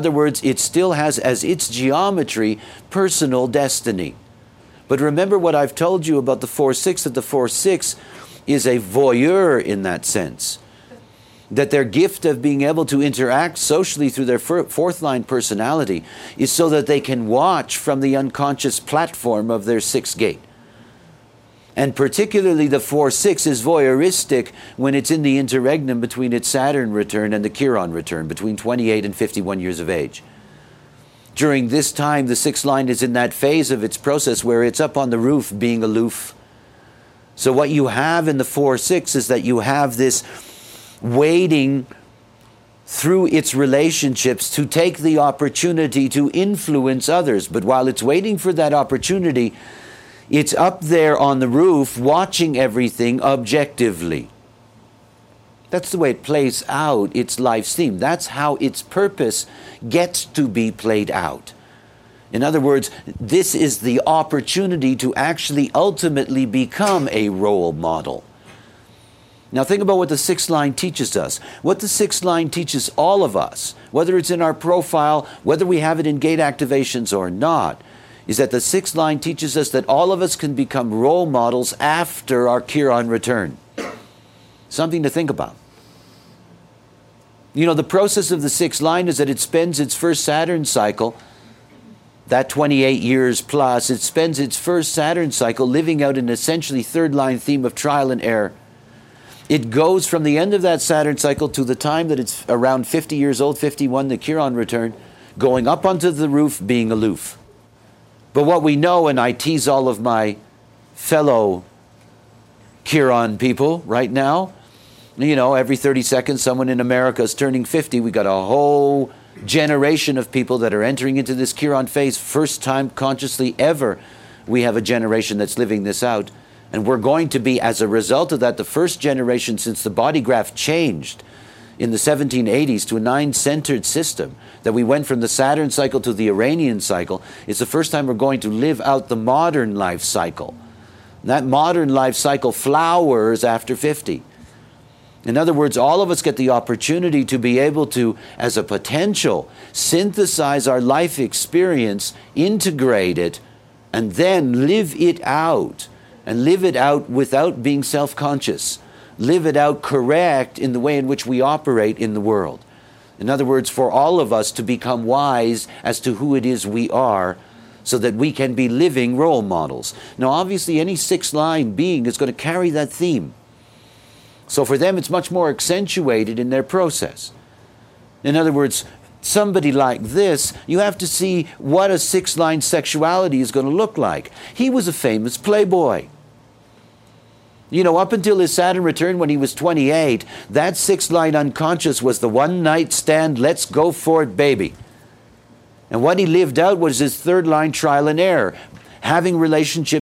other words, it still has as its geometry personal destiny. But remember what I've told you about the 4 6 that the 4 6 is a voyeur in that sense. That their gift of being able to interact socially through their fourth line personality is so that they can watch from the unconscious platform of their sixth gate. And particularly the 4 6 is voyeuristic when it's in the interregnum between its Saturn return and the Chiron return, between 28 and 51 years of age. During this time, the sixth line is in that phase of its process where it's up on the roof being aloof. So, what you have in the 4 6 is that you have this waiting through its relationships to take the opportunity to influence others. But while it's waiting for that opportunity, it's up there on the roof watching everything objectively. That's the way it plays out its life's theme. That's how its purpose gets to be played out. In other words, this is the opportunity to actually ultimately become a role model. Now, think about what the sixth line teaches us. What the sixth line teaches all of us, whether it's in our profile, whether we have it in gate activations or not, is that the sixth line teaches us that all of us can become role models after our Chiron return. Something to think about. You know, the process of the sixth line is that it spends its first Saturn cycle, that 28 years plus, it spends its first Saturn cycle living out an essentially third line theme of trial and error. It goes from the end of that Saturn cycle to the time that it's around 50 years old, 51, the Chiron return, going up onto the roof, being aloof. But what we know, and I tease all of my fellow Chiron people right now, you know, every 30 seconds, someone in America is turning 50. We got a whole generation of people that are entering into this Chiron phase. First time consciously ever, we have a generation that's living this out. And we're going to be, as a result of that, the first generation since the body graph changed in the 1780s to a nine centered system, that we went from the Saturn cycle to the Uranian cycle, it's the first time we're going to live out the modern life cycle. And that modern life cycle flowers after 50. In other words, all of us get the opportunity to be able to, as a potential, synthesize our life experience, integrate it, and then live it out. And live it out without being self conscious live it out correct in the way in which we operate in the world. In other words, for all of us to become wise as to who it is we are so that we can be living role models. Now, obviously, any six line being is going to carry that theme. So for them, it's much more accentuated in their process. In other words, somebody like this, you have to see what a six line sexuality is going to look like. He was a famous playboy. You know, up until his Saturn return when he was 28, that six line unconscious was the one night stand, let's go for it, baby. And what he lived out was his third line trial and error, having relationships